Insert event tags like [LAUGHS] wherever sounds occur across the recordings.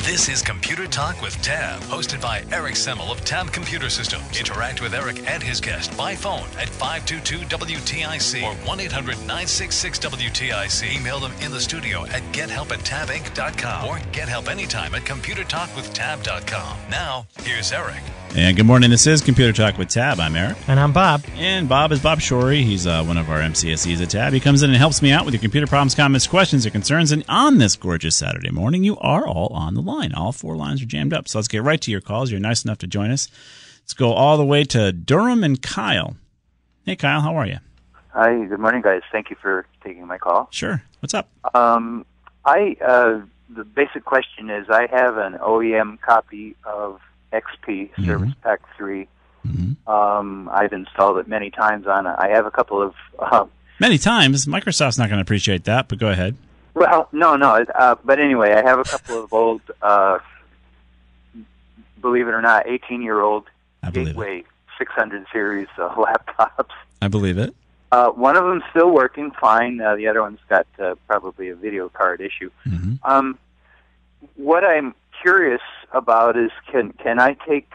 This is Computer Talk with Tab, hosted by Eric Semmel of Tab Computer Systems. Interact with Eric and his guest by phone at 522-WTIC or 1-800-966-WTIC. Email them in the studio at gethelp at tabinc.com or get help anytime at computertalkwithtab.com. Now, here's Eric. And good morning. This is Computer Talk with Tab. I'm Eric. And I'm Bob. And Bob is Bob Shorey. He's uh, one of our MCSEs at Tab. He comes in and helps me out with your computer problems, comments, questions, or concerns. And on this gorgeous Saturday morning, you are all on the line. All four lines are jammed up. So let's get right to your calls. You're nice enough to join us. Let's go all the way to Durham and Kyle. Hey, Kyle, how are you? Hi, good morning, guys. Thank you for taking my call. Sure. What's up? Um, I uh, the basic question is I have an OEM copy of XP Service Pack 3 Um, I've installed it many times on. I have a couple of. Uh, Many times. Microsoft's not going to appreciate that, but go ahead. Well, no, no. Uh, but anyway, I have a couple of old, uh, believe it or not, 18-year-old I believe it. Gateway 600 series uh, [LAUGHS] laptops. I believe it. Uh, one of them's still working fine. Uh, the other one's got uh, probably a video card issue. Mhm. Um, what I'm curious about is can can I take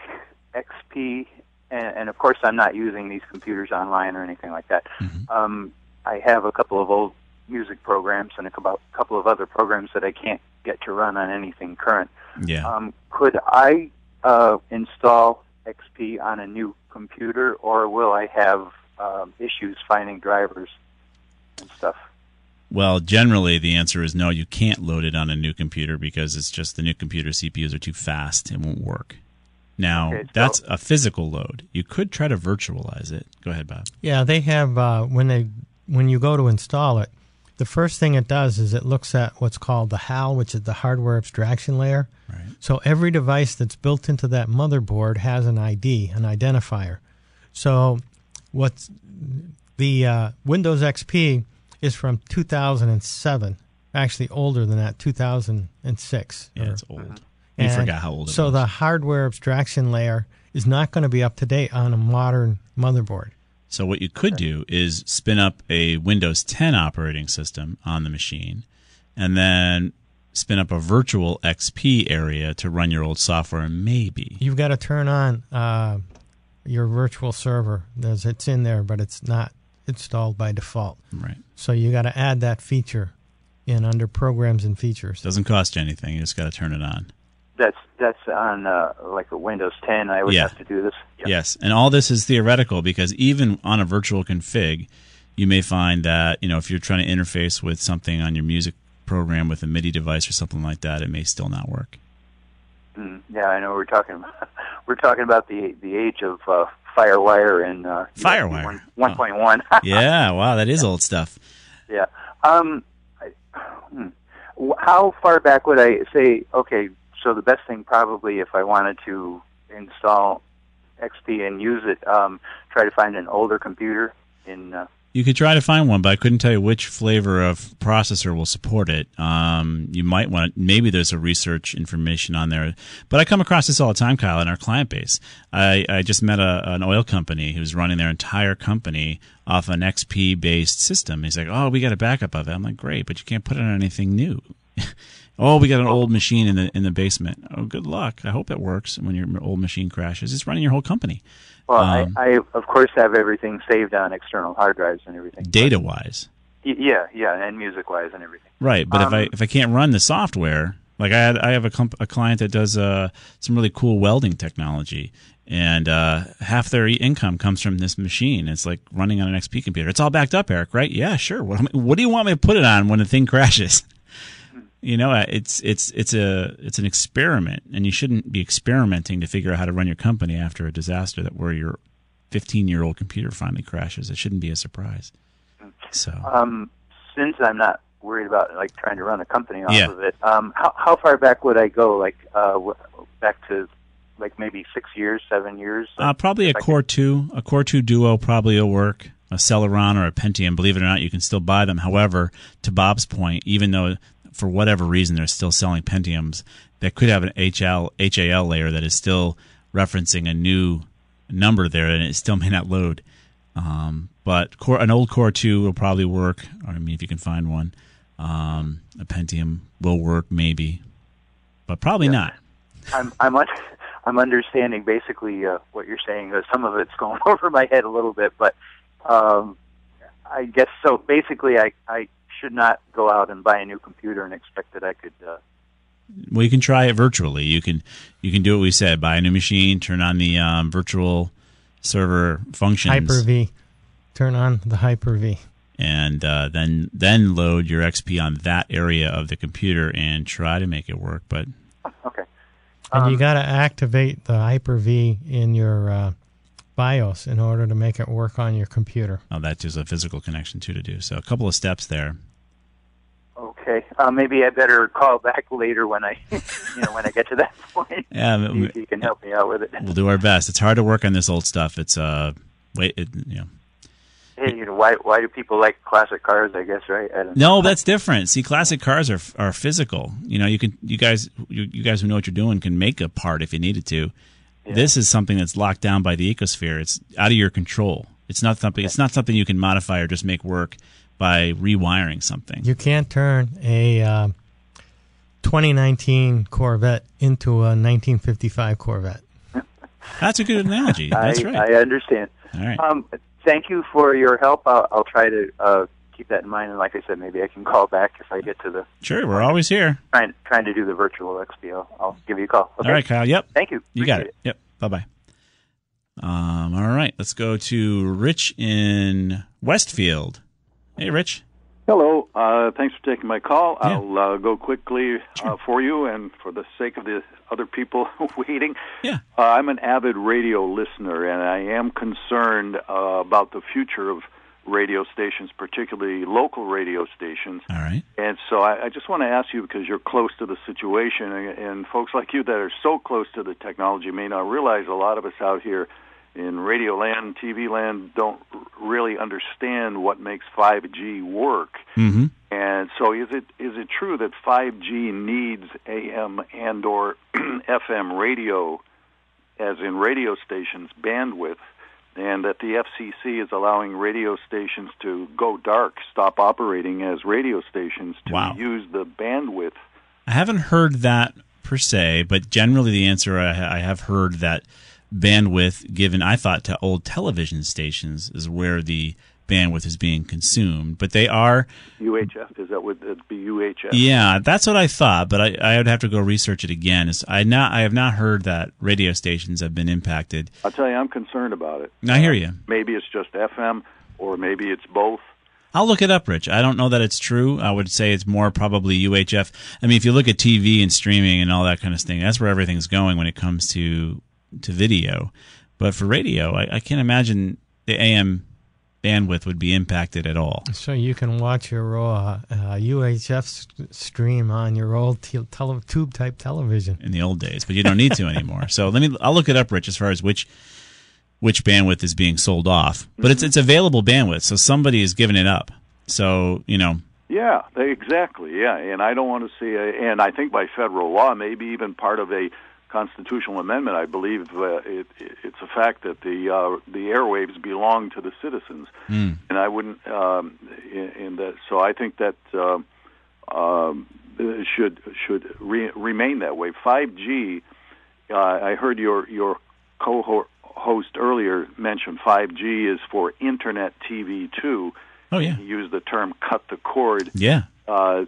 XP and, and of course I'm not using these computers online or anything like that. Mhm. Um, I have a couple of old music programs and a couple couple of other programs that I can't get to run on anything current. Yeah. Um, could I uh, install XP on a new computer, or will I have um, issues finding drivers and stuff? Well, generally, the answer is no. You can't load it on a new computer because it's just the new computer CPUs are too fast. It won't work. Now, Okay, so- that's a physical load. You could try to virtualize it. Go ahead, Bob. Yeah, they have uh, when they when you go to install it, the first thing it does is it looks at what's called the HAL, which is the hardware abstraction layer. Right. So every device that's built into that motherboard has an ID, an identifier. So what's the uh, Windows XP is from 2007, actually older than that, 2006. Yeah, or- it's old. You and forgot how old it so was. the hardware abstraction layer is not going to be up to date on a modern motherboard. So what you could do is spin up a Windows 10 operating system on the machine, and then spin up a virtual XP area to run your old software. Maybe. You've got to turn on uh, your virtual server. There's, it's in there, but it's not installed by default. Right. So you got to add that feature in under programs and features. Doesn't cost you anything. You just got to turn it on. That's that's on uh, like a Windows 10. I would Yeah. have to do this. Yeah. Yes, and all this is theoretical because even on a virtual config, you may find that you know if you're trying to interface with something on your music program with a MIDI device or something like that, it may still not work. Mm, yeah, I know. We're talking about [LAUGHS] we're talking about the the age of uh, FireWire and uh, Firewire. one point one. [LAUGHS] yeah, wow, that is old stuff. Yeah. Um, I, hmm. How far back would I say? Okay, so the best thing probably if I wanted to install XP and use it, um, try to find an older computer in. Uh, You could try to find one, but I couldn't tell you which flavor of processor will support it. Um, you might want to, maybe there's a research information on there, but I come across this all the time, Kyle, in our client base. I, I just met a, an oil company who's running their entire company off an XP based system. He's like, "Oh, we got a backup of it." I'm like, "Great, but you can't put it on anything new." [LAUGHS] oh, we got an old machine in the in the basement. Oh, good luck. I hope it works when your old machine crashes. It's running your whole company, well, Um, I, I of course have everything saved on external hard drives and everything. data wise. Yeah, yeah, and music wise and everything. Right, but if I Um, if I can't run the software, like I had, I have a, comp- a client that does uh, some really cool welding technology, and uh, half their income comes from this machine. It's like running on an XP computer. It's all backed up, Eric. Right? Yeah, sure. What, what do you want me to put it on when the thing crashes? [LAUGHS] You know, uh, it's it's it's a it's an experiment, and you shouldn't be experimenting to figure out how to run your company after a disaster that where your 15 year old computer finally crashes. It shouldn't be a surprise. So Um, since I'm not worried about like trying to run a company off Yeah. of it. Um, how how far back would I go? Like uh, back to like maybe six years, seven years? Uh, probably a Core Two, a Core Two Duo probably will work. A Celeron or a Pentium, believe it or not, you can still buy them. However, to Bob's point, even though for whatever reason they're still selling Pentiums, that could have an HL HAL layer that is still referencing a new number there, and it still may not load. Um, but core, an old Core Two will probably work. I mean, if you can find one, um, a Pentium will work maybe, but probably not. I'm I'm un- I'm understanding basically uh, what you're saying. Some of it's going [LAUGHS] over my head a little bit, but um, I guess so. Basically, I I should not go out and buy a new computer and expect that I could. Uh, Well, you can try it virtually. You can you can do what we said: buy a new machine, turn on the um, virtual server functions, Hyper V. Turn on the Hyper V. and uh, then then load your XP on that area of the computer and try to make it work. But okay. And you Um, got to activate the Hyper V in your uh, BIOS in order to make it work on your computer. oh, that's just a physical connection too to do. So a couple of steps there. Okay. Uh, maybe I better call back later when I, [LAUGHS] you know, when I get to that [LAUGHS] point. Yeah, you can help me out with it. We'll do our best. It's hard to work on this old stuff. It's uh, wait, it, you know. Hey, you know, why why do people like classic cars? I guess, right? I No, that's different. See, classic cars are are physical. You know, you can you guys you, you guys who know what you're doing can make a part if you needed to. This is something that's locked down by the ecosphere. It's out of your control. It's not something. It's not something you can modify or just make work by rewiring something. You can't turn a uh, 2019 Corvette into a 1955 Corvette. That's a good analogy. [LAUGHS] That's I, right. I understand. All right. Um, thank you for your help. I'll, I'll try to uh, keep that in mind. And like I said, maybe I can call back if I get to the Sure, we're always here. trying trying to do the virtual XP. I'll, I'll give you a call. Okay. All right, Kyle. Yep. Thank you. You got Appreciate it. Yep. Bye bye. Um, all right, let's go to Rich in Westfield. Hey, Rich. Hello. Uh, thanks for taking my call. Yeah. I'll uh, go quickly uh, for you and for the sake of the other people [LAUGHS] waiting. Yeah. Uh, I'm an avid radio listener, and I am concerned uh, about the future of radio stations, particularly local radio stations. All right. And so I, I just want to ask you because you're close to the situation, and, and folks like you that are so close to the technology may not realize a lot of us out here in radio land, TV land, don't really understand what makes 5G work. Mm-hmm. And so, is it is it true that 5G needs AM and or [CLEARS THROAT] FM radio, as in radio stations, bandwidth, and that the FCC is allowing radio stations to go dark, stop operating as radio stations to Wow. use the bandwidth? I haven't heard that per se, but generally the answer I, I have heard that bandwidth given, I thought, to old television stations is where the bandwidth is being consumed. But they are, UHF is that would be UHF? yeah, that's what I thought. But I, I would have to go research it again. It's, I not, I have not heard that radio stations have been impacted. I'll tell you, I'm concerned about it. I hear you. Uh, maybe it's just FM, or maybe it's both. I'll look it up, Rich. I don't know that it's true. I would say it's more probably UHF. I mean, if you look at TV and streaming and all that kind of thing, that's where everything's going when it comes to to video. But for radio, I, I can't imagine the AM bandwidth would be impacted at all. So you can watch your uh, uh, UHF stream on your old te- tele- tube type television. in the old days, but you don't need to [LAUGHS] anymore. So let me I'll look it up, Rich, as far as which which bandwidth is being sold off. But it's it's available bandwidth, so somebody is giving it up. So you know, Yeah, they, exactly. Yeah, and I don't want to see, a, and I think by federal law, maybe even part of a constitutional amendment, I believe uh, it, it, it's a fact that the uh, the airwaves belong to the citizens, and I wouldn't. Um, in, in that, so I think that um um, should should re- remain that way. Five G. Uh, I heard your your co-host earlier mention 5G is for internet TV too. oh yeah, He used the term "cut the cord." yeah, Uh,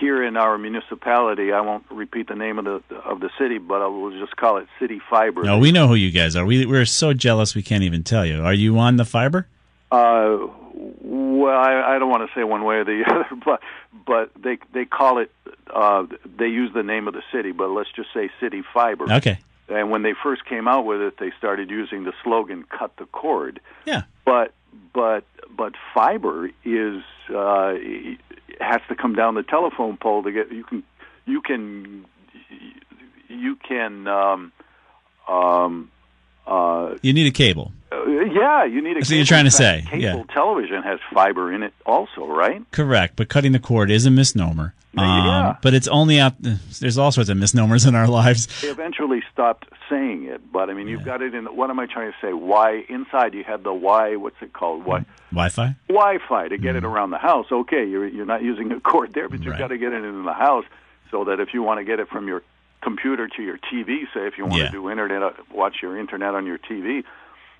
here in our municipality, I won't repeat the name of the of the city, but I will just call it City Fiber. no, we know who you guys are. We we're so jealous we can't even tell you. Are you on the fiber? Uh, well, I, I don't want to say one way or the [LAUGHS] other, but but they they call it. Uh, they use the name of the city, but let's just say City Fiber. Okay, And when they first came out with it, they started using the slogan "Cut the cord." yeah, but but but fiber is uh, has to come down the telephone pole to get. You can you can you can um, um, uh, You need a cable. uh, yeah, you need a. That's what you're trying to say, Cable yeah. television has fiber in it, also, right? Correct, but cutting the cord is a misnomer. Um, Yeah. But it's only out. There's all sorts of misnomers in our lives. They eventually stopped saying it, but I mean, you've got it in. What am I trying to say? Why inside you have the why? What's it called? Why? Wi-Fi. Wi-Fi to get it around the house. Okay, you're you're not using a cord there, but you've Right. got to get it in the house so that if you want to get it from your computer to your TV, say if you want Yeah. to do internet, uh, watch your internet on your TV,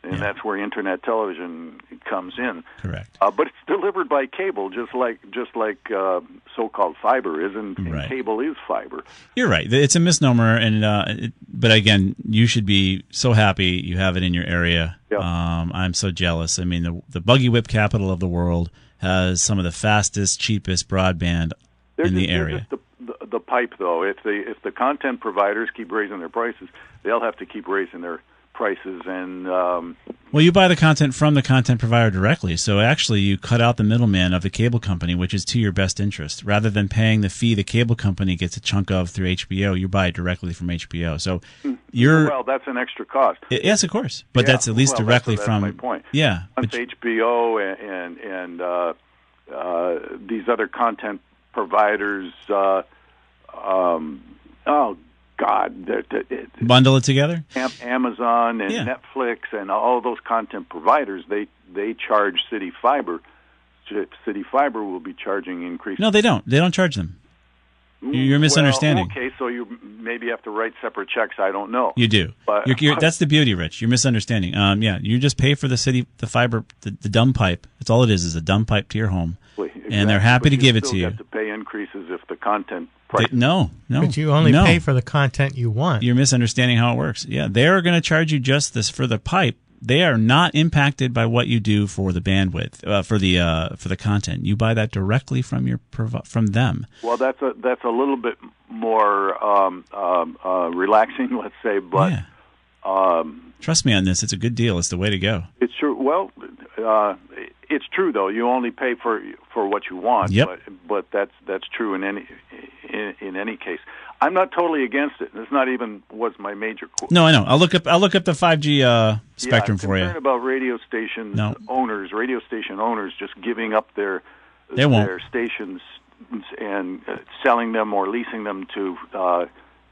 and Yeah. that's where internet television comes in. Correct. Uh, but it's delivered by cable, just like just like uh, so-called fiber is, and, and Right. cable is fiber. You're right. It's a misnomer, and uh, it, but again, you should be so happy you have it in your area. Yeah. Um, I'm so jealous. I mean, the the buggy whip capital of the world has some of the fastest, cheapest broadband They're in just, the area. the pipe, though. If the if the content providers keep raising their prices, they'll have to keep raising their prices, and um, Well, you buy the content from the content provider directly, so actually you cut out the middleman of the cable company, which is to your best interest. Rather than paying the fee the cable company gets a chunk of through HBO, you buy it directly from HBO. So you're well, that's an extra cost. Yes, of course, but Yeah, that's at least well, directly that's, that's from my point. Yeah, Once but- HBO and and, and uh, uh, these other content providers, uh, um, oh God, they're- they're- bundle it together. Amazon and Yeah. Netflix and all those content providers, they they charge City Fiber. City Fiber will be charging increased. No, they don't. They don't charge them. You're misunderstanding. Well, okay, so you maybe have to write separate checks. I don't know. You do. But- You're, you're, [LAUGHS] that's the beauty, Rich. You're misunderstanding. Um, yeah, you just pay for the city, the fiber, the, the dumb pipe. That's all it is, is a dumb pipe to your home, exactly. and they're happy but to you give it to you. Have to pay increases if the content They- no, no. But you only no. pay for the content you want. You're misunderstanding how it works. Yeah, they are going to charge you just this for the pipe. They are not impacted by what you do for the bandwidth, uh, for the uh, for the content. You buy that directly from your from them. Well, that's a that's a little bit more um, um, uh, relaxing, [LAUGHS] let's say, but yeah. um, Trust me on this. It's a good deal. It's the way to go. it's true. Well, uh, it's true though. You only pay for for what you want. Yep. But, but that's that's true in any in, in any case. I'm not totally against it. It's not even was my major. Qu- No, I know. I'll look up. I'll look up the 5G uh, spectrum yeah, for I'm you. about radio station No. owners, radio station owners, just giving up their They won't. their stations and uh, selling them or leasing them to uh,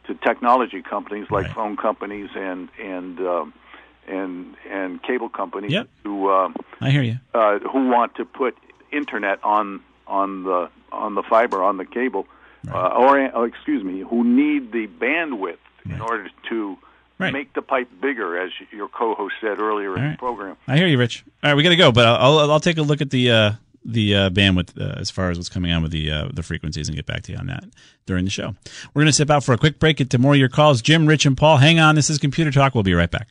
to technology companies like Right. phone companies and and um, and and cable companies Yep. who um, I hear you. uh, who want to put internet on on the on the fiber on the cable, uh, or uh, excuse me, who need the bandwidth in order to Right. make the pipe bigger, as your co-host said earlier in the program. I hear you, Rich. All right, we got to go, but I'll, I'll I'll take a look at the uh, the uh, bandwidth uh, as far as what's coming on with the uh, the frequencies and get back to you on that during the show. We're going to step out for a quick break. Get to more of your calls. Jim, Rich, and Paul. Hang on. This is Computer Talk. We'll be right back.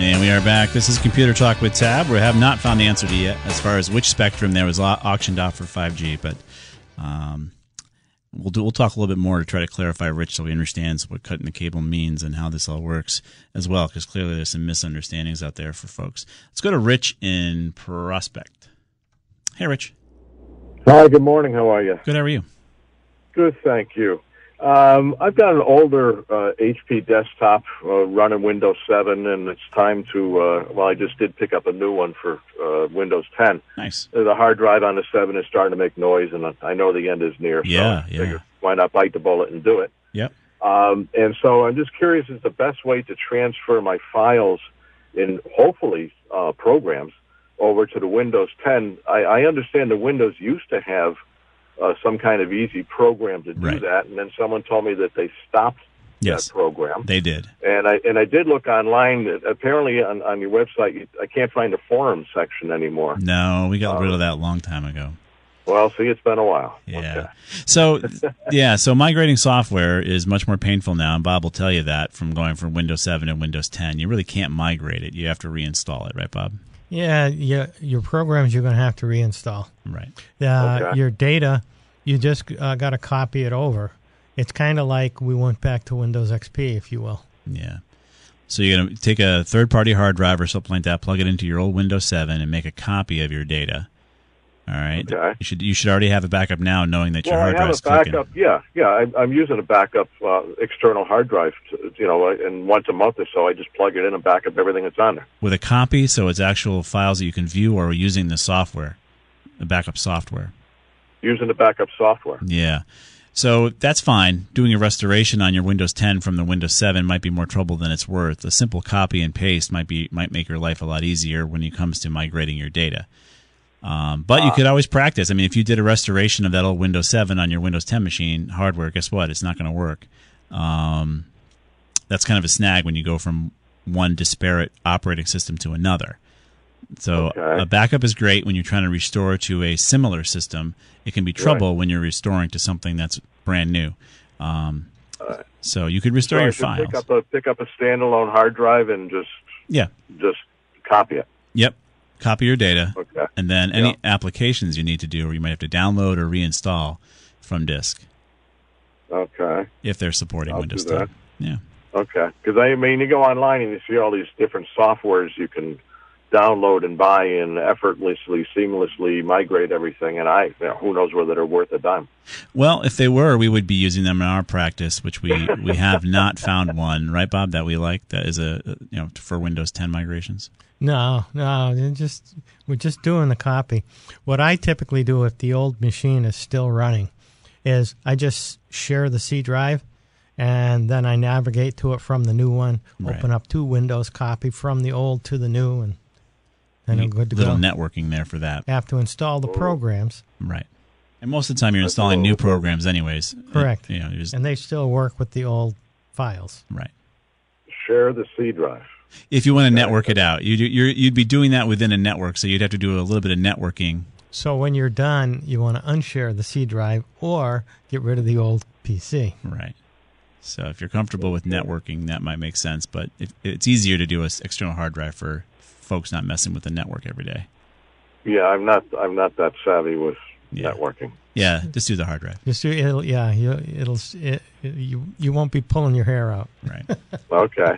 And we are back. This is Computer Talk with Tab. We have not found the answer to yet as far as which spectrum there was auctioned off for 5G, but um, we'll do. We'll talk a little bit more to try to clarify Rich so he understands what cutting the cable means and how this all works as well, because clearly there's some misunderstandings out there for folks. Let's go to Rich in Prospect. Hey, Rich. Hi, good morning. How are you? Good. How are you? Good, thank you. Um, I've got an older uh, HP desktop uh, running Windows 7, and it's time to. Uh, well, I just did pick up a new one for uh, Windows 10. Nice. The hard drive on the 7 is starting to make noise, and I know the end is near. Yeah, so yeah. why not bite the bullet and do it? Yep. Um, and so I'm just curious: is the best way to transfer my files in hopefully uh, programs over to the Windows 10? I, I understand the Windows used to have uh, some kind of easy program to do Right. that, and then someone told me that they stopped Yes, that program. they did. And I and I did look online. that Apparently, on, on your website, you, I can't find the forum section anymore. No, we got rid of that a long time ago. Well, see, it's been a while. Yeah. Okay. So, [LAUGHS] yeah. So migrating software is much more painful now, and Bob will tell you that from going from Windows 7 to Windows 10. You really can't migrate it. You have to reinstall it, right, Bob? Yeah, yeah, your programs you're going to have to reinstall. Right. Uh, Okay. Your data, you just uh, got to copy it over. It's kind of like we went back to Windows XP, if you will. Yeah. So you're going to take a third party hard drive or something like that, plug it into your old Windows 7, and make a copy of your data. All right. Okay. You should you should already have a backup now, knowing that your Well, I hard have drive's a backup. Yeah, yeah. I, I'm using a backup uh, external hard drive. To, you know, and once a month or so, I just plug it in and back up everything that's on there. With a copy, so it's actual files that you can view, or using the software, the backup software. Using the backup software. Yeah. So that's fine. Doing a restoration on your Windows 10 from the Windows 7 might be more trouble than it's worth. A simple copy and paste might be might make your life a lot easier when it comes to migrating your data. Um, but you could always practice. I mean, if you did a restoration of that old Windows 7 on your Windows 10 machine hardware, guess what? It's not going to work. Um, that's kind of a snag when you go from one disparate operating system to another. So Okay. a backup is great when you're trying to restore to a similar system. It can be trouble when you're restoring to something that's brand new. Um, so you could restore so your files. pick up a pick up a standalone hard drive and just yeah. just copy it. Yep. Copy your data. Okay. And then any applications you need to do, or you might have to download or reinstall from disk Okay. if they're supporting I'll Windows 10. Yeah. Okay. Because I mean, you go online and you see all these different softwares you can download and buy and effortlessly, seamlessly migrate everything. And I, you know, who knows whether they're worth a dime. Well, if they were, we would be using them in our practice, which we, we have [LAUGHS] not found one, right, Bob? That we like that is a you know for Windows 10 migrations. No, no, just we're just doing the copy. What I typically do if the old machine is still running is I just share the C drive and then I navigate to it from the new one, Right. open up two windows, copy from the old to the new and then I'm good to little go. networking there for that, I have to install the oh. programs right? And most of the time, you're installing new programs, anyways. Correct. You know, just- and they still work with the old files. right. Share the C drive. If you want to network it out, you'd, you're, you'd be doing that within a network, so you'd have to do a little bit of networking. So when you're done, you want to unshare the C drive or get rid of the old PC. Right. So if you're comfortable with networking, that might make sense. But if, it's easier to do a s- external hard drive for folks not messing with the network every day. Yeah, I'm not. I'm not that savvy with Yeah. networking. Yeah, just do the hard drive. Just do- it'll, yeah, you, it'll it, you you won't be pulling your hair out. Right. [LAUGHS] Okay.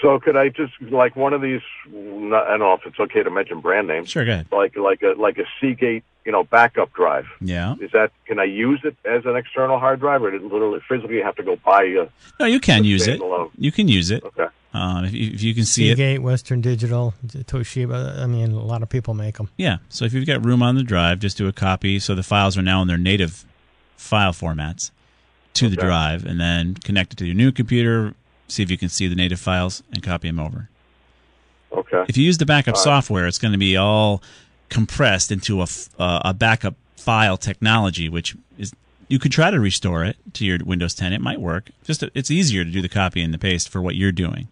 so could I just like one of these? Not, I don't know if it's okay to mention brand names. Sure, go ahead. Like like a like a Seagate, you know, backup drive. Yeah. Is that can I use it as an external hard drive, or did it literally physically have to go buy a? No, you can use it. standalone. You can use it. Okay. Um, if, you, if you can see it. Seagate, Western Digital, Toshiba. I mean, a lot of people make them. Yeah. So if you've got room on the drive, just do a copy. So the files are now in their native file formats to the drive, and then connect it to your new computer. See if you can see the native files and copy them over. Okay. If you use the backup All right. software, it's going to be all compressed into a, f- uh, a backup file technology, which is you could try to restore it to your Windows 10. It might work. Just it's easier to do the copy and the paste for what you're doing.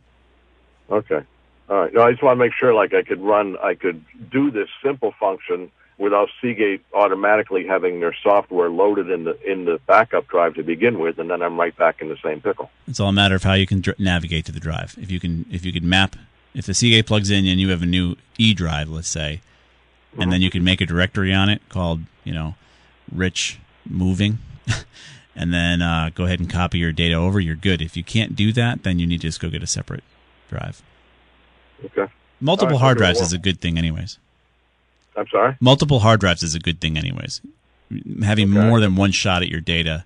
Okay. All right. No, I just want to make sure, like, I could run, I could do this simple function without Seagate automatically having their software loaded in the in the backup drive to begin with, and then I'm right back in the same pickle. It's all a matter of how you can dr- navigate to the drive. If you can, if you could map, if the Seagate plugs in and you have a new E drive, let's say, and then you can make a directory on it called, you know, Rich Moving, [LAUGHS] and then uh, go ahead and copy your data over. You're good. If you can't do that, then you need to just go get a separate drive. Okay. Multiple right, hard drives is a good thing, anyways. I'm sorry. Multiple hard drives is a good thing, anyways. Having Okay. more than one shot at your data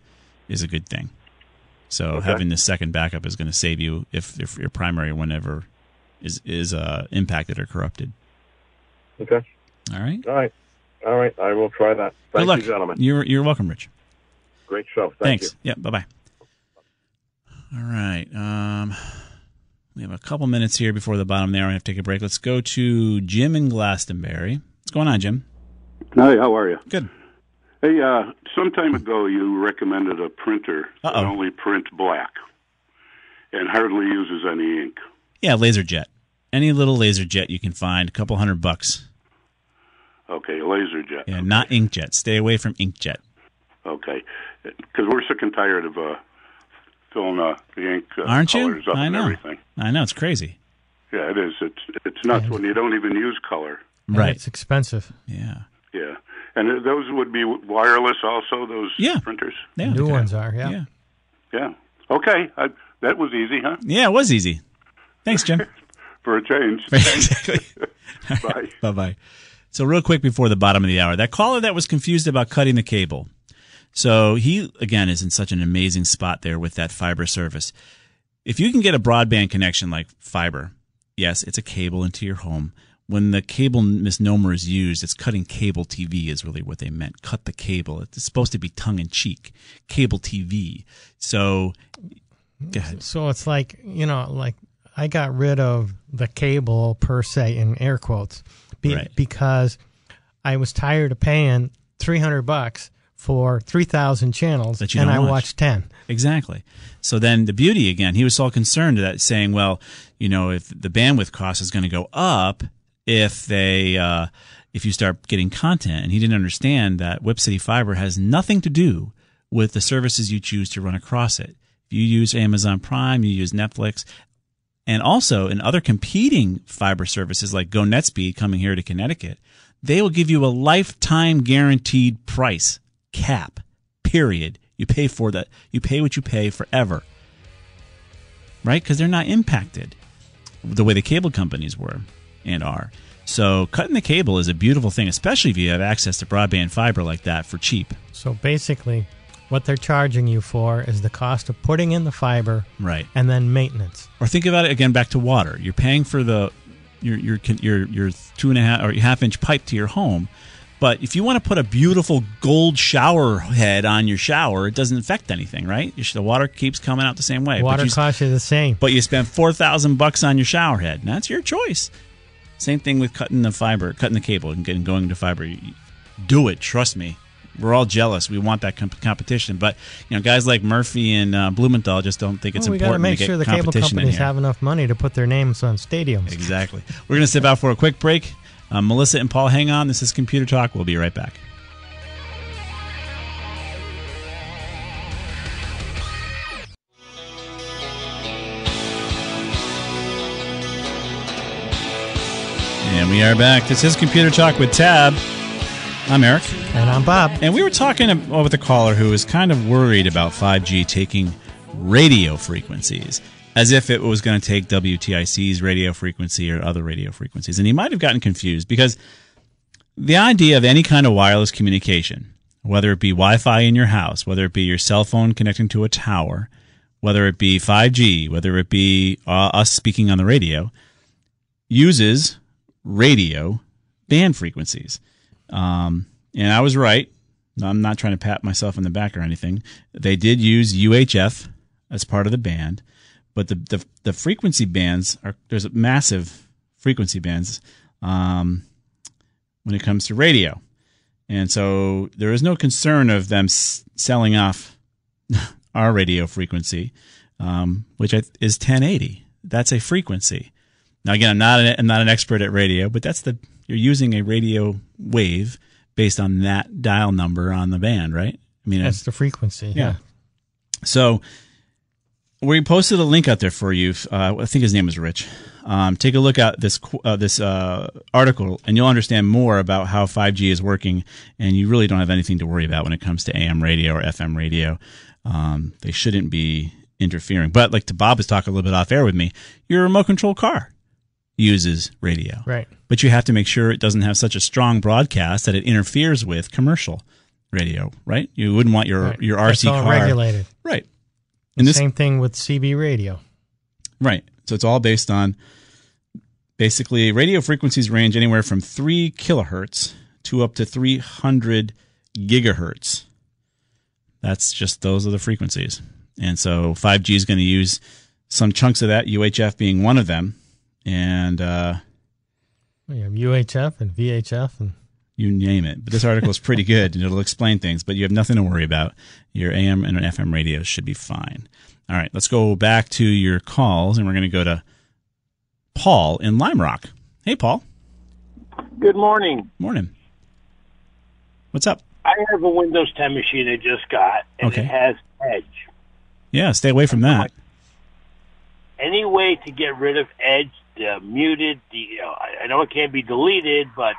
is a good thing. So Okay. having the second backup is going to save you if, if your primary one ever is is uh, impacted or corrupted. Okay. All right. All right. All right. I will try that. Thank good luck, you, gentlemen. You're you're welcome, Rich. Great show. Thank Thanks. Yeah. Bye bye. All right. Um, we have a couple minutes here before the bottom there. I have to take a break. Let's go to Jim in Glastonbury. What's going on, Jim? Hi, how are you? Good. Hey, uh, some time ago you recommended a printer that Uh-oh. only prints black and hardly uses any ink. Yeah, LaserJet. Any little LaserJet you can find, a couple hundred bucks. Okay, LaserJet. Yeah, not inkjet. Stay away from inkjet. Okay, because we're sick and tired of uh, filling uh, the ink uh, Aren't you? colors up I and know. everything. I know it's crazy. Yeah, it is. It's it's nuts when you don't even use color. And Right. It's expensive. Yeah. Yeah, and uh, those would be wireless also. Those Yeah. printers. Yeah. New okay. ones are, yeah. Yeah. Yeah. Okay, I, that was easy, huh? Yeah, it was easy. Thanks, Jim. [LAUGHS] For a change. [LAUGHS] exactly. [LAUGHS] Bye. Bye bye. So, real quick before the bottom of the hour, that caller that was confused about cutting the cable. So, he, again, is in such an amazing spot there with that fiber service. If you can get a broadband connection like fiber, yes, it's a cable into your home. When the cable misnomer is used, it's cutting cable TV, is really what they meant. Cut the cable. It's supposed to be tongue in cheek. Cable TV. So, go ahead. So it's like, you know, like I got rid of the cable per se in air quotes be, Right. because I was tired of paying 300 bucks for 3,000 channels That you and I watch. watched 10. Exactly. So then the beauty again, he was so concerned that saying, well, you know, if the bandwidth cost is going to go up if they uh, if you start getting content, and he didn't understand that Whip City Fiber has nothing to do with the services you choose to run across it. If you use Amazon Prime, you use Netflix, and also in other competing fiber services like GoNetSpeed coming here to Connecticut, they will give you a lifetime guaranteed price cap. Period. You pay for that. You pay what you pay forever. Right? Because they're not impacted the way the cable companies were and are. So cutting the cable is a beautiful thing, especially if you have access to broadband fiber like that for cheap. So basically, what they're charging you for is the cost of putting in the fiber Right. and then maintenance. Or think about it again back to water. You're paying for the your your your your two and a half or half inch pipe to your home, but if you want to put a beautiful gold shower head on your shower, it doesn't affect anything, right? The water keeps coming out the same way. Water you, costs you the same. but you spend four thousand bucks on your shower head. And that's your choice. Same thing with cutting the fiber, cutting the cable, and getting going to fiber. Do it. Trust me. We're all jealous. We want that comp- competition, but you know, guys like Murphy and uh, Blumenthal just don't think it's Well, we got to important make to get sure the cable companies have enough money to put their names on stadiums. Exactly. We're going to step out for a quick break. Uh, Melissa and Paul, hang on. This is Computer Talk. We'll be right back. And we are back. This is Computer Talk with Tab. I'm Eric. And I'm Bob. And we were talking with a caller who was kind of worried about 5G taking radio frequencies, as if it was going to take WTIC's radio frequency or other radio frequencies. And he might have gotten confused because the idea of any kind of wireless communication, whether it be Wi Fi in your house, whether it be your cell phone connecting to a tower, whether it be 5G, whether it be uh, us speaking on the radio, uses radio band frequencies. Um, and I was right. I'm not trying to pat myself on the back or anything. They did use UHF as part of the band, but the the, the frequency bands are there's a massive frequency bands um, when it comes to radio, and so there is no concern of them s- selling off [LAUGHS] our radio frequency, um, which is 1080. That's a frequency. Now again, I'm not an, I'm not an expert at radio, but that's the you're using a radio wave based on that dial number on the band, right? I mean, That's the frequency. yeah. So we posted a link out there for you. Uh, I think his name is Rich. Um, take a look at this uh, this uh, article, and you'll understand more about how 5G is working. And you really don't have anything to worry about when it comes to AM radio or FM radio. Um, they shouldn't be interfering. But like to Bob was talking a little bit off air with me, your remote control car uses radio, Right. but you have to make sure it doesn't have such a strong broadcast that it interferes with commercial radio, right? You wouldn't want your Right. your RC all car, regulated. right? And this, Same thing with CB radio. right? So it's all based on basically radio frequencies range anywhere from three kilohertz to up to three hundred gigahertz. That's just those are the frequencies, and so 5G is going to use some chunks of that, UHF being one of them, and uh, We have UHF and VHF and you name it. But this article is pretty good and it'll explain things, but you have nothing to worry about. Your AM and FM radio should be fine. All right, let's go back to your calls and we're going to go to Paul in Lime Rock. Hey, Paul. Good morning. Morning. What's up? I have a Windows 10 machine I just got, and Okay. it has Edge. Yeah, stay away from that. Any way to get rid of Edge, the muted, the, you know, I I know it can't be deleted, but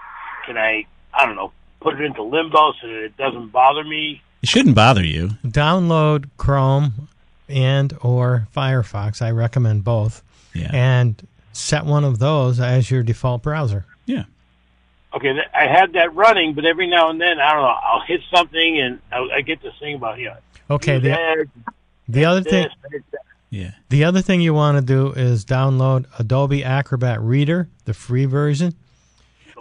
can I, I don't know, put it into limbo so that it doesn't bother me? It shouldn't bother you. download Chrome and or Firefox. I recommend both. Yeah. and set one of those as your default browser. Yeah. Okay, I had that running, but every now and then, I don't know, I'll hit something and I, I get this thing about, you know, Okay. The, Edge, the other thing. this, edit that. Yeah. The other thing you want to do is download Adobe Acrobat Reader, the free version,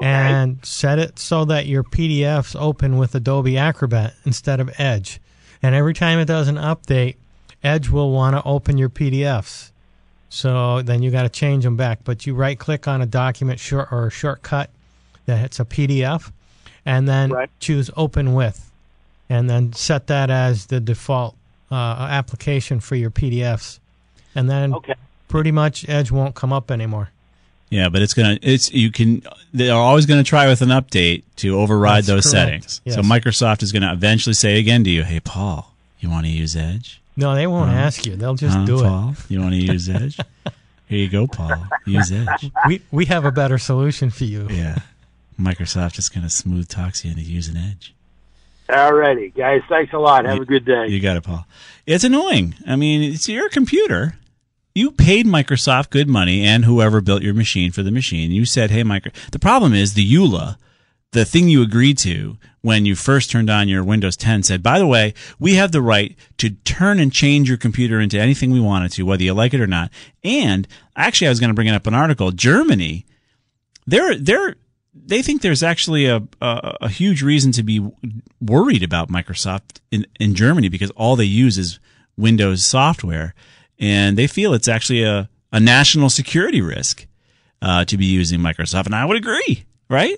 and set it so that your PDFs open with Adobe Acrobat instead of Edge. And every time it does an update, Edge will want to open your PDFs. So then you got to change them back. But you right click on a document short or a shortcut that it's a PDF, and then Right. choose Open with, and then set that as the default uh, application for your PDFs, and then Okay. pretty much Edge won't come up anymore. Yeah, but it's gonna it's you can they're always gonna try with an update to override That's those correct. settings. Yes. So Microsoft is gonna eventually say again to you, Hey Paul, you wanna use Edge? No, they won't Huh? ask you. They'll just Huh, do Paul? You wanna use Edge? Here you go, Paul. Use Edge. We we have a better solution for you. Yeah. Microsoft is gonna smooth talks you into using Edge. All righty, guys. Thanks a lot. Have a good day. You got it, Paul. It's annoying. I mean, it's your computer. You paid Microsoft good money and whoever built your machine for the machine. You said, "Hey, Micro." The problem is the EULA, the thing you agreed to when you first turned on your Windows 10, said, "By the way, we have the right to turn and change your computer into anything we wanted to, whether you like it or not." And actually, I was going to bring up an article. Germany, they're they're they think there's actually a, a a huge reason to be worried about Microsoft in in Germany because all they use is Windows software, and they feel it's actually a a national security risk uh, to be using Microsoft. And I would agree, right?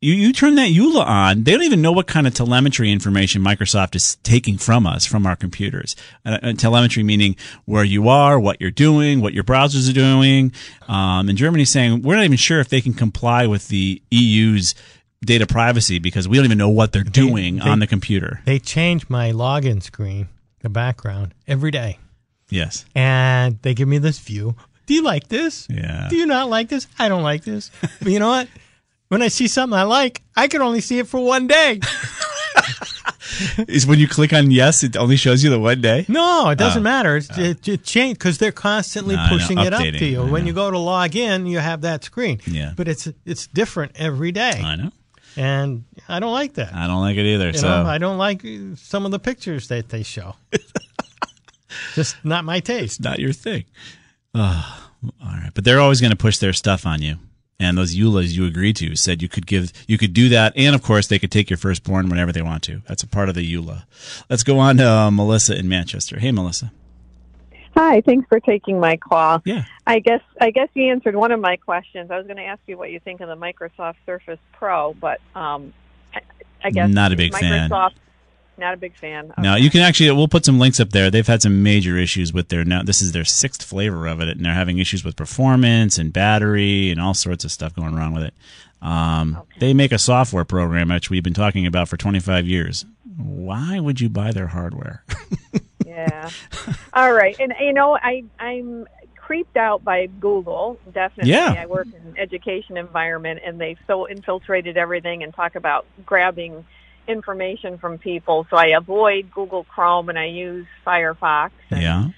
You you turn that EULA on, they don't even know what kind of telemetry information Microsoft is taking from us from our computers. Uh, uh, telemetry meaning where you are, what you're doing, what your browsers are doing. Um, and Germany's saying we're not even sure if they can comply with the EU's data privacy because we don't even know what they're doing they- on the computer. They change my login screen, the background, every day, Yes. and they give me this view. Do you like this? Yeah. Do you not like this? I don't like this. But you know what? When I see something I like, I can only see it for one day. Is when you click on yes, it only shows you the one day. No, it doesn't Oh. matter. It's, oh. it, it changed because they're constantly No, pushing it up to you. I When know. you go to log in, you have that screen. Yeah. But it's it's different every day, I know. and I don't like that. I don't like it either. You so know, I don't like some of the pictures that they show. [LAUGHS] Just not my taste. not your thing. Oh, all right, but they're always going to push their stuff on you. And those EULAs you agreed to said you could give, you could do that, and of course they could take your firstborn whenever they want to. That's a part of the EULA. Let's go on to uh, Melissa in Manchester. Hey, Melissa. Hi, thanks for taking my call. Yeah. I guess I guess you answered one of my questions. I was going to ask you what you think of the Microsoft Surface Pro, but um, I, I guess Not a big fan. Not a big fan. Now you can actually, we'll put some links up there. They've had some major issues with their now. This is their sixth flavor of it, and they're having issues with performance and battery and all sorts of stuff going wrong with it. Um, They make a software program which we've been talking about for 25 years. Why would you buy their hardware? [LAUGHS] yeah. All right, and you know, I I'm creeped out by Google. Definitely, Yeah. I work in education environment, and they've so infiltrated everything and talk about grabbing information from people. So I avoid Google Chrome and I use Firefox. And, yeah.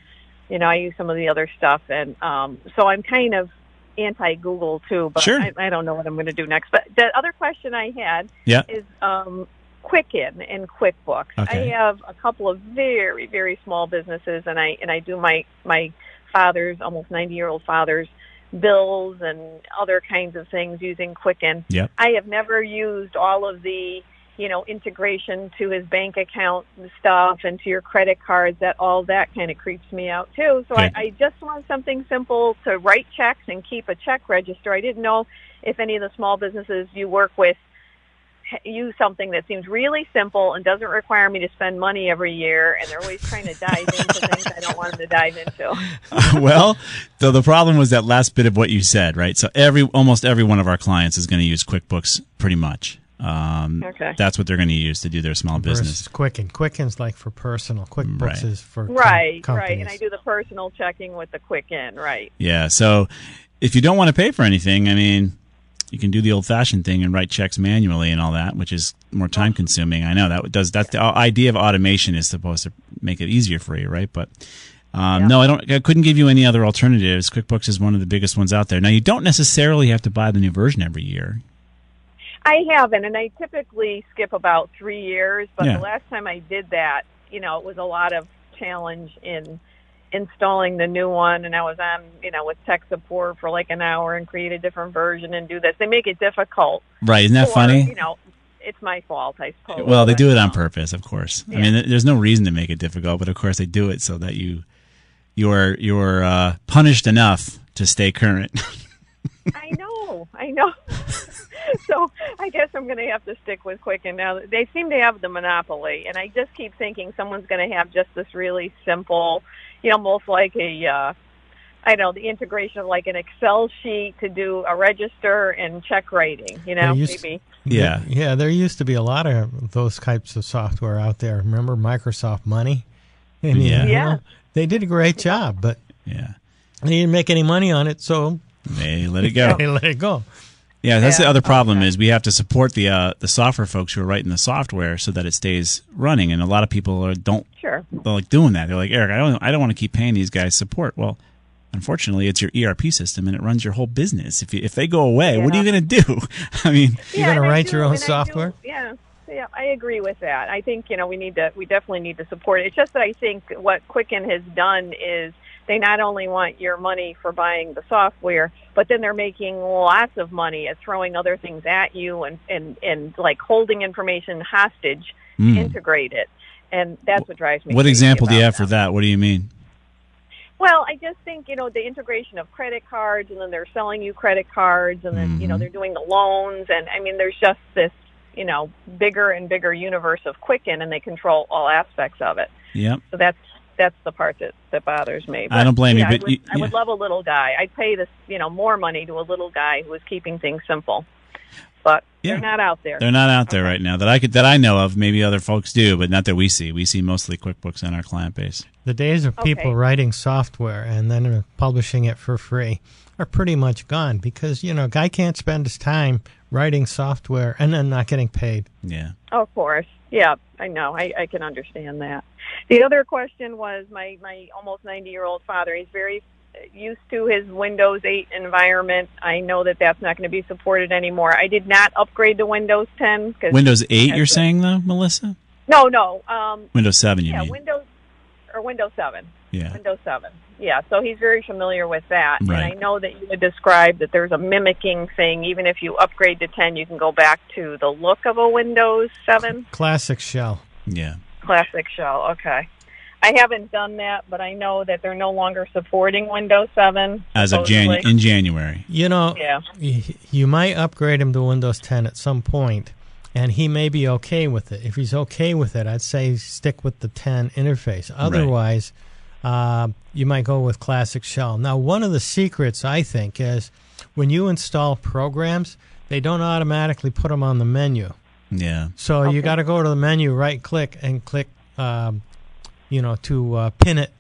You know, I use some of the other stuff, and um, so I'm kind of anti-Google too. But Sure. I, I don't know what I'm going to do next. But the other question I had Yeah. is um, Quicken and QuickBooks. Okay. I have a couple of very very small businesses, and I and I do my my father's almost 90 year old father's bills and other kinds of things using Quicken. Yep. I have never used all of the you know integration to his bank account and stuff and to your credit cards. That all that kind of creeps me out too. So I. I just want something simple to write checks and keep a check register. I didn't know if any of the small businesses you work with use something that seems really simple and doesn't require me to spend money every year and they're always trying to dive into things I don't want them to dive into. [LAUGHS] [LAUGHS] well, so the problem was that last bit of what you said, right? So every almost every one of our clients is going to use QuickBooks pretty much. Um, Okay. That's what they're going to use to do their small business. Versus Quicken. Quicken's like for personal. QuickBooks Right. is for com- Right, companies. right. And I do the personal checking with the Quicken, right. Yeah. So if you don't want to pay for anything, I mean, you can do the old-fashioned thing and write checks manually and all that, which is more time-consuming. I know that does. That's the idea of automation is supposed to make it easier for you, right? But Um, No, I don't. I couldn't give you any other alternatives. QuickBooks is one of the biggest ones out there. Now, you don't necessarily have to buy the new version every year. I haven't, and I typically skip about three years. But Yeah. the last time I did that, you know, it was a lot of challenge in installing the new one, and I was on, you know, with tech support for like an hour and create a different version and do this. They make it difficult. Right? Isn't that Or, funny? You know, it's my fault, I suppose. Well, they do it on purpose, of course. I mean, there's no reason to make it difficult, but of course they do it so that you you're you're uh, punished enough to stay current. [LAUGHS] I know, I know. [LAUGHS] [LAUGHS] so I guess I'm going to have to stick with Quicken now. They seem to have the monopoly, and I just keep thinking someone's going to have just this really simple, you know, almost like a, uh, I don't know, the integration of like an Excel sheet to do a register and check writing. You know, used- maybe. Yeah. Yeah, there used to be a lot of those types of software out there. Remember Microsoft Money? [LAUGHS] And, you Yeah. know, Yeah. they did a great job, but yeah, they didn't make any money on it, so they let it go. [LAUGHS] they let it go. Yeah, that's the other problem is we have to support the uh, the software folks who are writing the software so that it stays running, and a lot of people are, don't Sure. they're like doing that. They're like, Eric, I don't I don't want to keep paying these guys support. Well, unfortunately, it's your ERP system and it runs your whole business. If you, if they go away, what are you going to do? [LAUGHS] I mean, You're gonna write do- your own and I do- software? yeah, yeah, I agree with that. I think you know we need to, we definitely need to support it. It's just that I think what Quicken has done is they not only want your money for buying the software, but then they're making lots of money at throwing other things at you and and and like holding information hostage, Mm. integrate it, and that's what drives me. what example do you have for that? What do you mean? well, I just think you know the integration of credit cards, and then they're selling you credit cards, and then you know Mhm. they're doing the loans, and I mean, there's just this you know bigger and bigger universe of Quicken, and they control all aspects of it. Yep. So that's that's the part that that bothers me. I don't blame you, yeah, I but would, you- I would love a little guy. I'd pay this you know more money to a little guy who is keeping things simple, but Yeah. they're not out there. They're not out there right now that I could that I know of. Maybe other folks do, but not that we see. We see mostly QuickBooks in our client base. The days of people writing software and then uh, publishing it for free are pretty much gone because, you know, a guy can't spend his time writing software and then not getting paid. Yeah. Of course. Yeah, I know. I, I can understand that. The other question was my, my almost 90 year old father. He's very used to his Windows 8 environment. I know that that's not going to be supported anymore. I did not upgrade to Windows 10. Cause Windows 8, you're saying though, Melissa? No, no. Um, Windows 7, you yeah, mean? Windows or Windows 7. yeah. Windows 7. Yeah, so he's very familiar with that. Right. And I know that you had described that there's a mimicking thing. Even if you upgrade to 10, you can go back to the look of a Windows 7 Classic shell. Yeah. classic shell. Okay. I haven't done that, but I know that they're no longer supporting Windows 7. As of Janu- in January. You know, Yeah. y- you might upgrade him to Windows 10 at some point, and he may be okay with it. If he's okay with it, I'd say stick with the 10 interface. Otherwise, uh, you might go with Classic Shell. Now, one of the secrets, I think, is when you install programs, they don't automatically put them on the menu. Yeah. So you got to go to the menu, right click, and click, um, you know, to uh, pin it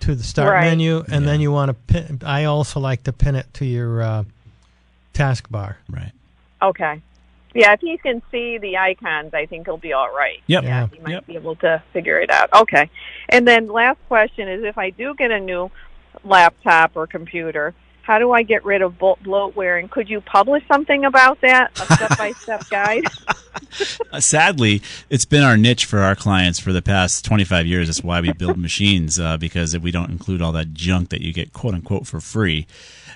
to the start Right. menu, and then you want to pin. I also like to pin it to your uh, taskbar. Right. Okay. Yeah, if he can see the icons, I think he'll be all right. Yep. Yeah, he might be able to figure it out. Okay. And then last question is if I do get a new laptop or computer, how do I get rid of bloatware? And could you publish something about that? A step by step guide? [LAUGHS] Uh, sadly, it's been our niche for our clients for the past 25 years. That's why we build machines uh, because if we don't include all that junk that you get quote unquote for free.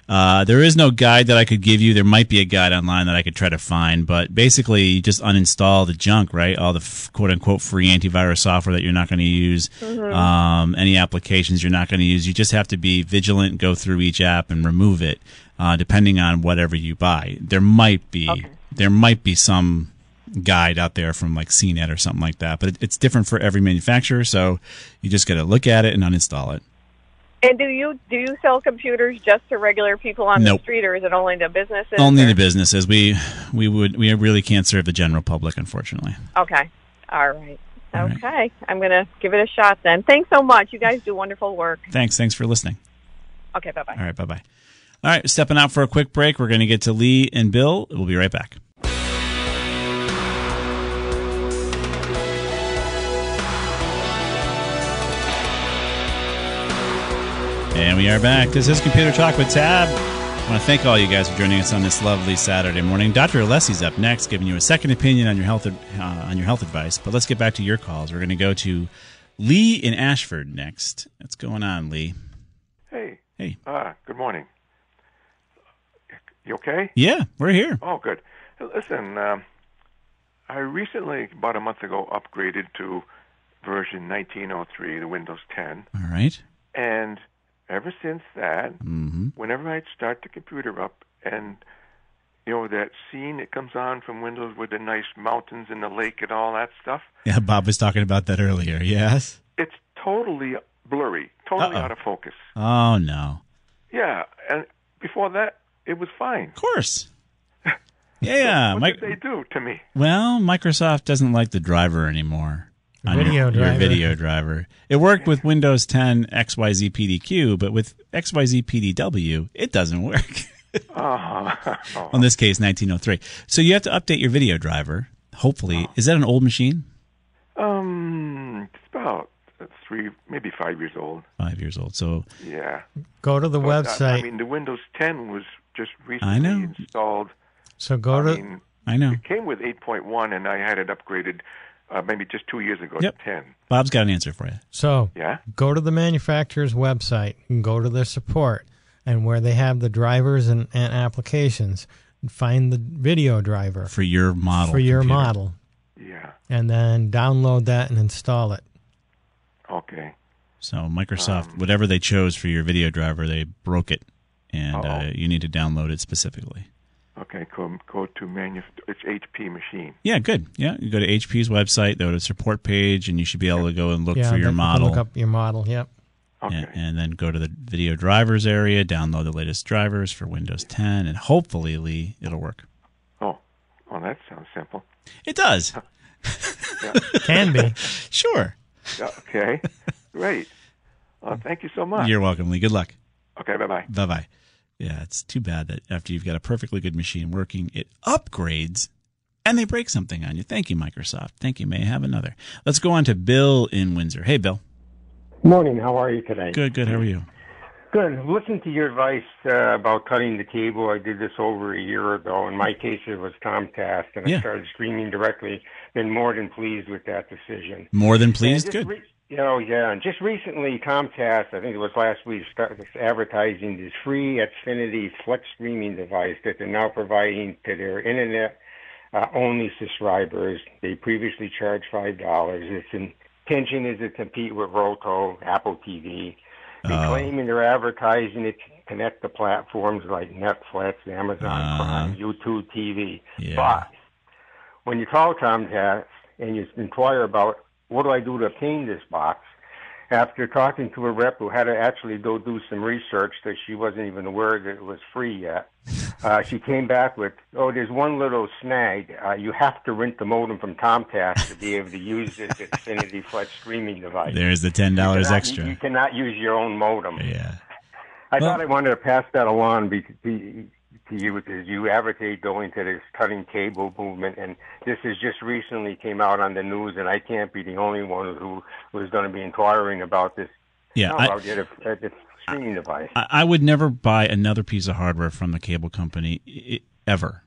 Uh, there is no guide that I could give you. There might be a guide online that I could try to find, but basically, you just uninstall the junk, right? All the f- quote unquote free antivirus software that you're not going to use, um, any applications you're not going to use. You just have to be vigilant, go through each app and remove it, uh, depending on whatever you buy. There might be there might be some guide out there from like CNET or something like that, but it, it's different for every manufacturer. So you just got to look at it and uninstall it. and do you do you sell computers just to regular people on Nope. the street, or is it only to businesses? Only or- the businesses. We we would we really can't serve the general public, unfortunately. Okay. All right. All right. Okay. I'm going to give it a shot then. Thanks so much. You guys do wonderful work. Thanks. Thanks for listening. Okay. Bye bye. All right. Bye bye. All right. Stepping out for a quick break. We're going to get to Lee and Bill. We'll be right back. And we are back. This is Computer Talk with Tab. I want to thank all you guys for joining us on this lovely Saturday morning. Dr. Alessi's up next, giving you a second opinion on your health uh, on your health advice. But let's get back to your calls. We're going to go to Lee in Ashford next. What's going on, Lee? Hey. Hey. Uh, good morning. You okay? Yeah, we're here. Oh, good. Listen, um, I recently, about a month ago, upgraded to version 1903, the Windows 10. All right. And ever since that, Mm-hmm. whenever I'd start the computer up and you know that scene that comes on from Windows with the nice mountains and the lake and all that stuff, Yeah, Bob was talking about that earlier. Yes. it's totally blurry, totally Uh-oh. out of focus. Oh no. Yeah, and before that, it was fine. Of course. [LAUGHS] Yeah. [LAUGHS] What did they do to me? Well, Microsoft doesn't like the driver anymore. The on your- video your, driver. video driver. It worked with Windows 10 XYZ PDQ, but with XYZ PDW, it doesn't work. Uh-huh. [LAUGHS] In this case, 1903. So you have to update your video driver. Hopefully, is that an old machine? Um, it's about three, maybe five years old. Five years old. So Yeah. Go to the But, website. I mean, the Windows 10 was just recently I know. installed. so go I to mean, I know. it came with 8.1, and I had it upgraded uh, maybe just two years ago Yep. to 10. Bob's got an answer for you. so Yeah. go to the manufacturer's website and go to their support and where they have the drivers and, and applications find the video driver For your model. for your computer. model Yeah. and then download that and install it Okay. So Microsoft, Um, whatever they chose for your video driver, they broke it, and uh, you need to download it specifically. Okay. Go, go to manuf- It's HP machine. Yeah, good. Yeah, you go to HP's website, go to support page, and you should be able to go and look yeah for your then you model. look up your model yep Okay. and, and then go to the video drivers area, download the latest drivers for Windows 10, and hopefully, Lee, it'll work. Oh, well, that sounds simple. It does. [LAUGHS] can be Sure. Yeah, okay. Great. Well, thank you so much. You're welcome, Lee. Good luck. Okay. Bye bye. Bye bye. Yeah, it's too bad that after you've got a perfectly good machine working, it upgrades and they break something on you. Thank you, Microsoft. Thank you. May I have another? Let's go on to Bill in Windsor. Hey, Bill. Morning. How are you today? Good, good. How are you? Good. Listen to your advice uh, about cutting the cable. I did this over a year ago. In my case, it was Comcast, and Yeah. I started streaming directly. Been more than pleased with that decision. More than pleased? Good. re- you know, yeah. And just recently, Comcast, I think it was last week, started advertising this free Xfinity Flex streaming device that they're now providing to their internet uh, only subscribers. They previously charged five dollars. Its intention is to compete with Roku, Apple TV. They Oh. claiming they're advertising it to connect to platforms like Netflix, Amazon Prime, YouTube TV. Yeah. But when you call Comcast and you inquire about what do I do to obtain this box, after talking to a rep who had to actually go do some research that she wasn't even aware that it was free yet, uh, she came back with, "Oh, there's one little snag. Uh, you have to rent the modem from Comcast to be able to use this Xfinity Flex streaming device. There's the $10 You cannot- extra. You, you cannot use your own modem. Yeah. I Well- thought I wanted to pass that along be, be, to you because you advocate going to this cutting cable movement, and this has just recently came out on the news, and I can't be the only one who was going to be inquiring about this. Yeah, I- about it, this streaming device? I, I would never buy another piece of hardware from the cable company ever.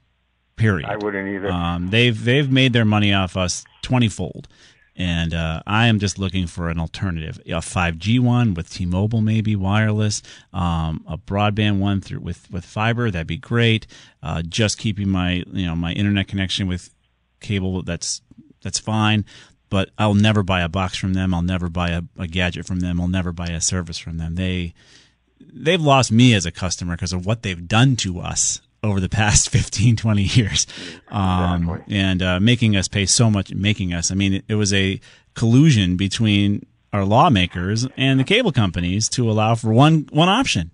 Period. I wouldn't either. Um, they've they've made their money off us twentyfold, and uh, I am just looking for an alternative. A five G one with T Mobile, maybe wireless, um, a broadband one through with with fiber. That'd be great. Uh, just keeping my you know my internet connection with cable. That's that's fine. But I'll never buy a box from them. I'll never buy a, a gadget from them. I'll never buy a service from them. They they've lost me as a customer because of what they've done to us over the past [LAUGHS] 15 20 years. Um, and uh, making us pay so much making us i mean it, it was a collusion between our lawmakers and the cable companies to allow for one one option.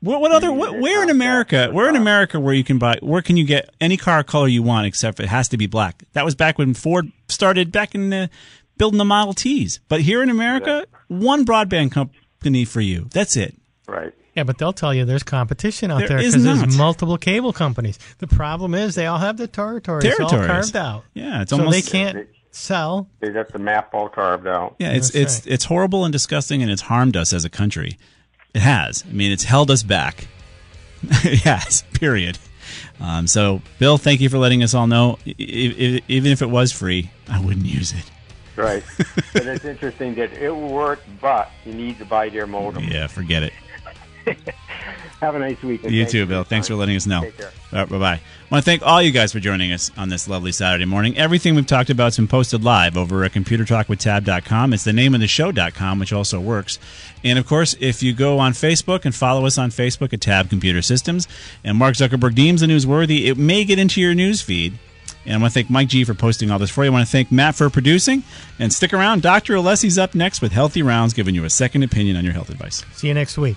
What, what other what, where in america where in america where you can buy where can you get any car color you want except it has to be black? That was back when ford started back in the, building the model t's. But here in america one broadband company for you. That's it. Right. Yeah, but they'll tell you there's competition out There there is because not. there's multiple cable companies. The problem is they all have their territories, all carved out. Yeah, it's so almost- they can't sell. They got the map all carved out. Yeah, it's That's it's it's horrible and disgusting, and it's harmed us as a country. It has. I mean, it's held us back. [LAUGHS] yes. Period. Um, so, Bill, thank you for letting us all know. I- I- even if it was free, I wouldn't use it. Right. but it's interesting that it will work, but you need to buy their modem. [LAUGHS] Yeah, forget it. [LAUGHS] Have a nice weekend. You Thanks too, Bill. Thanks for letting us know. Take care. Bye bye. I want to thank all you guys for joining us on this lovely Saturday morning. Everything we've talked about has been posted live over at computertalkwithtab.com. It's the name of the show.com, which also works. And of course, if you go on Facebook and follow us on Facebook at Tab Computer Systems, and Mark Zuckerberg deems the newsworthy, it may get into your news feed. And I want to thank Mike G for posting all this for you. I want to thank Matt for producing. And stick around. Dr. Alessi's up next with Healthy Rounds, giving you a second opinion on your health advice. See you next week.